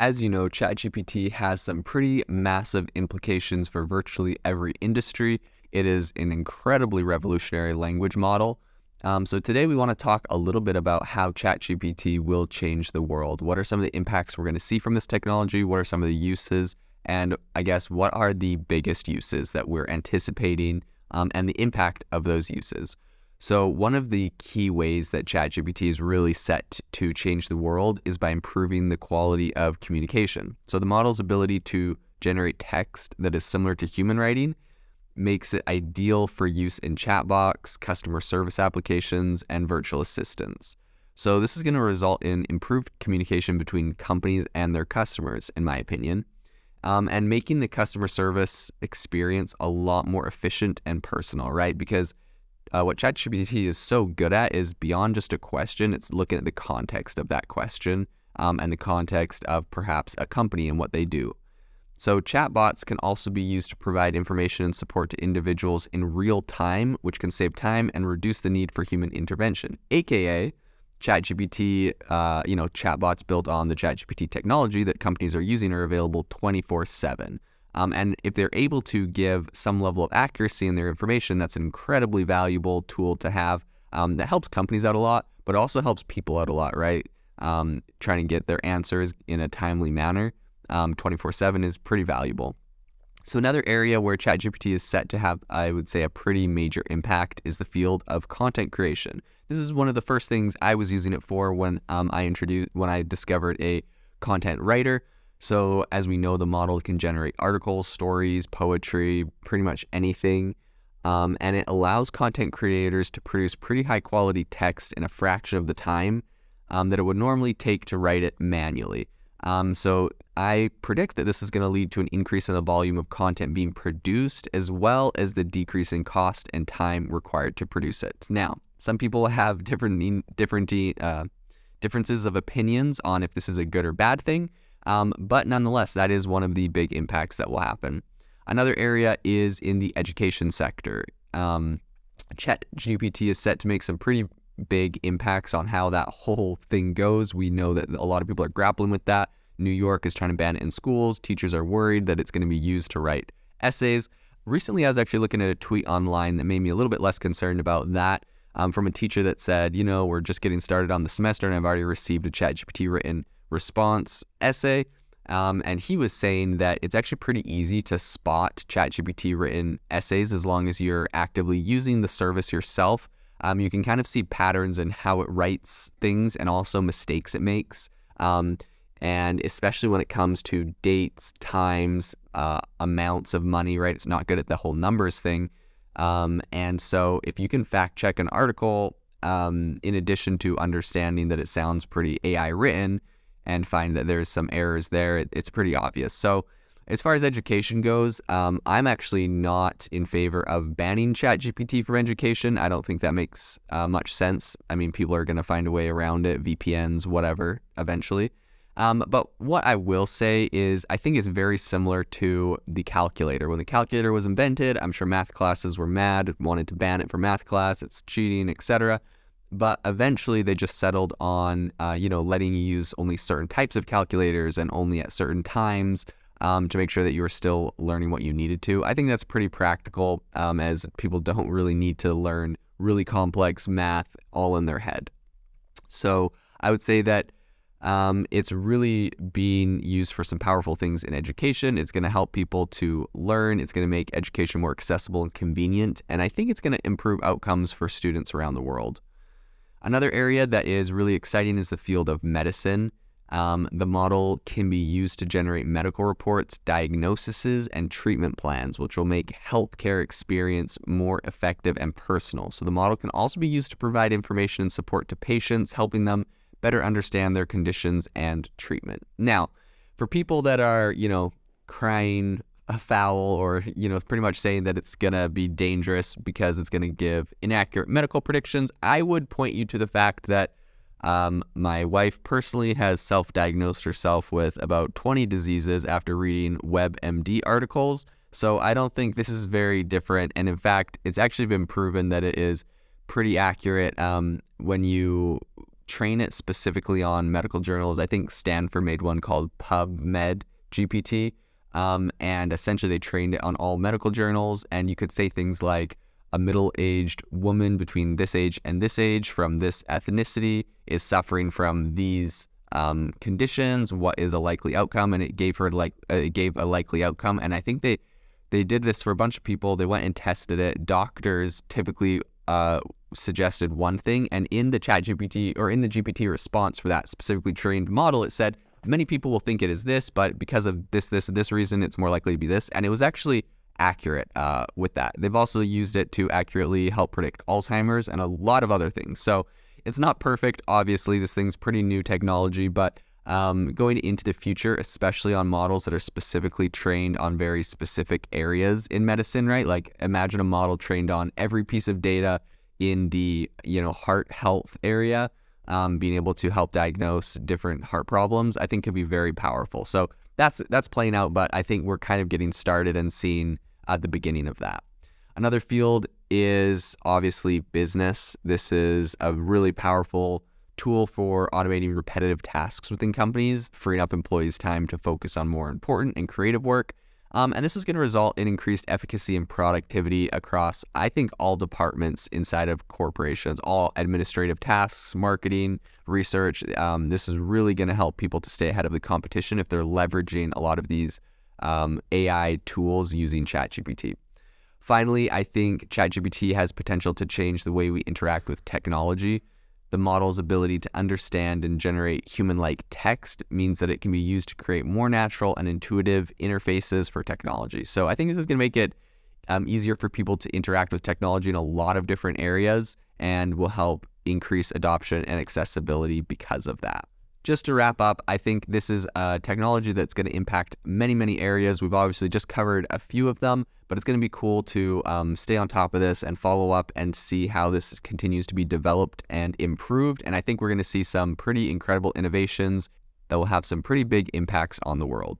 As you know, ChatGPT has some pretty massive implications for virtually every industry. It is an incredibly revolutionary language model. Um, so, today we want to talk a little bit about how ChatGPT will change the world. What are some of the impacts we're going to see from this technology? What are some of the uses? And I guess, what are the biggest uses that we're anticipating um, and the impact of those uses? So, one of the key ways that ChatGPT is really set to change the world is by improving the quality of communication. So, the model's ability to generate text that is similar to human writing makes it ideal for use in chatbots, customer service applications, and virtual assistants. So, this is going to result in improved communication between companies and their customers, in my opinion, um, and making the customer service experience a lot more efficient and personal, right? Because uh, what ChatGPT is so good at is beyond just a question, it's looking at the context of that question um, and the context of perhaps a company and what they do. So, chatbots can also be used to provide information and support to individuals in real time, which can save time and reduce the need for human intervention, aka ChatGPT, uh, you know, chatbots built on the ChatGPT technology that companies are using are available 24 7. Um, and if they're able to give some level of accuracy in their information, that's an incredibly valuable tool to have um, that helps companies out a lot, but also helps people out a lot, right? Um, trying to get their answers in a timely manner um, 24 7 is pretty valuable. So, another area where ChatGPT is set to have, I would say, a pretty major impact is the field of content creation. This is one of the first things I was using it for when um, I introduced, when I discovered a content writer. So, as we know, the model can generate articles, stories, poetry, pretty much anything. Um, and it allows content creators to produce pretty high quality text in a fraction of the time um, that it would normally take to write it manually. Um, so, I predict that this is going to lead to an increase in the volume of content being produced, as well as the decrease in cost and time required to produce it. Now, some people have different different uh, differences of opinions on if this is a good or bad thing. Um, but nonetheless, that is one of the big impacts that will happen. Another area is in the education sector. Um, ChatGPT is set to make some pretty big impacts on how that whole thing goes. We know that a lot of people are grappling with that. New York is trying to ban it in schools. Teachers are worried that it's going to be used to write essays. Recently, I was actually looking at a tweet online that made me a little bit less concerned about that um, from a teacher that said, you know, we're just getting started on the semester and I've already received a ChatGPT written response essay. Um, and he was saying that it's actually pretty easy to spot ChatGPT written essays as long as you're actively using the service yourself. Um, you can kind of see patterns in how it writes things and also mistakes it makes. Um, and especially when it comes to dates, times, uh, amounts of money, right? It's not good at the whole numbers thing. Um, and so if you can fact check an article, um, in addition to understanding that it sounds pretty AI written, and find that there's some errors there, it, it's pretty obvious. So, as far as education goes, um, I'm actually not in favor of banning ChatGPT from education. I don't think that makes uh, much sense. I mean, people are going to find a way around it, VPNs, whatever, eventually. Um, but what I will say is, I think it's very similar to the calculator. When the calculator was invented, I'm sure math classes were mad, wanted to ban it for math class, it's cheating, etc. But eventually, they just settled on, uh, you know, letting you use only certain types of calculators and only at certain times um, to make sure that you were still learning what you needed to. I think that's pretty practical, um, as people don't really need to learn really complex math all in their head. So I would say that um, it's really being used for some powerful things in education. It's going to help people to learn. It's going to make education more accessible and convenient. And I think it's going to improve outcomes for students around the world. Another area that is really exciting is the field of medicine. Um, the model can be used to generate medical reports, diagnoses, and treatment plans, which will make healthcare experience more effective and personal. So the model can also be used to provide information and support to patients, helping them better understand their conditions and treatment. Now, for people that are, you know, crying a foul or, you know, pretty much saying that it's going to be dangerous because it's going to give inaccurate medical predictions, I would point you to the fact that um, my wife personally has self diagnosed herself with about 20 diseases after reading WebMD articles. So I don't think this is very different. And in fact, it's actually been proven that it is pretty accurate um, when you train it specifically on medical journals. I think Stanford made one called PubMed GPT. Um, and essentially, they trained it on all medical journals. And you could say things like, a middle aged woman between this age and this age from this ethnicity is suffering from these um, conditions. What is a likely outcome? And it gave her like uh, it gave a likely outcome. And I think they they did this for a bunch of people. They went and tested it. Doctors typically uh, suggested one thing, and in the Chat GPT or in the GPT response for that specifically trained model, it said many people will think it is this, but because of this, this, and this reason, it's more likely to be this. And it was actually accurate uh, with that. They've also used it to accurately help predict Alzheimer's and a lot of other things. So it's not perfect. Obviously, this thing's pretty new technology, but um, going into the future, especially on models that are specifically trained on very specific areas in medicine, right? Like imagine a model trained on every piece of data in the you know heart health area, um, being able to help diagnose different heart problems, I think could be very powerful. So that's that's playing out, but I think we're kind of getting started and seeing at the beginning of that. Another field is obviously business. This is a really powerful tool for automating repetitive tasks within companies, freeing up employees' time to focus on more important and creative work. Um, and this is going to result in increased efficacy and productivity across, I think, all departments inside of corporations, all administrative tasks, marketing, research. Um, this is really going to help people to stay ahead of the competition if they're leveraging a lot of these um, AI tools using ChatGPT. Finally, I think ChatGPT has potential to change the way we interact with technology. The model's ability to understand and generate human like text means that it can be used to create more natural and intuitive interfaces for technology. So I think this is going to make it um, easier for people to interact with technology in a lot of different areas and will help increase adoption and accessibility because of that. Just to wrap up, I think this is a technology that's going to impact many, many areas. We've obviously just covered a few of them, but it's going to be cool to um, stay on top of this and follow up and see how this continues to be developed and improved. And I think we're going to see some pretty incredible innovations that will have some pretty big impacts on the world.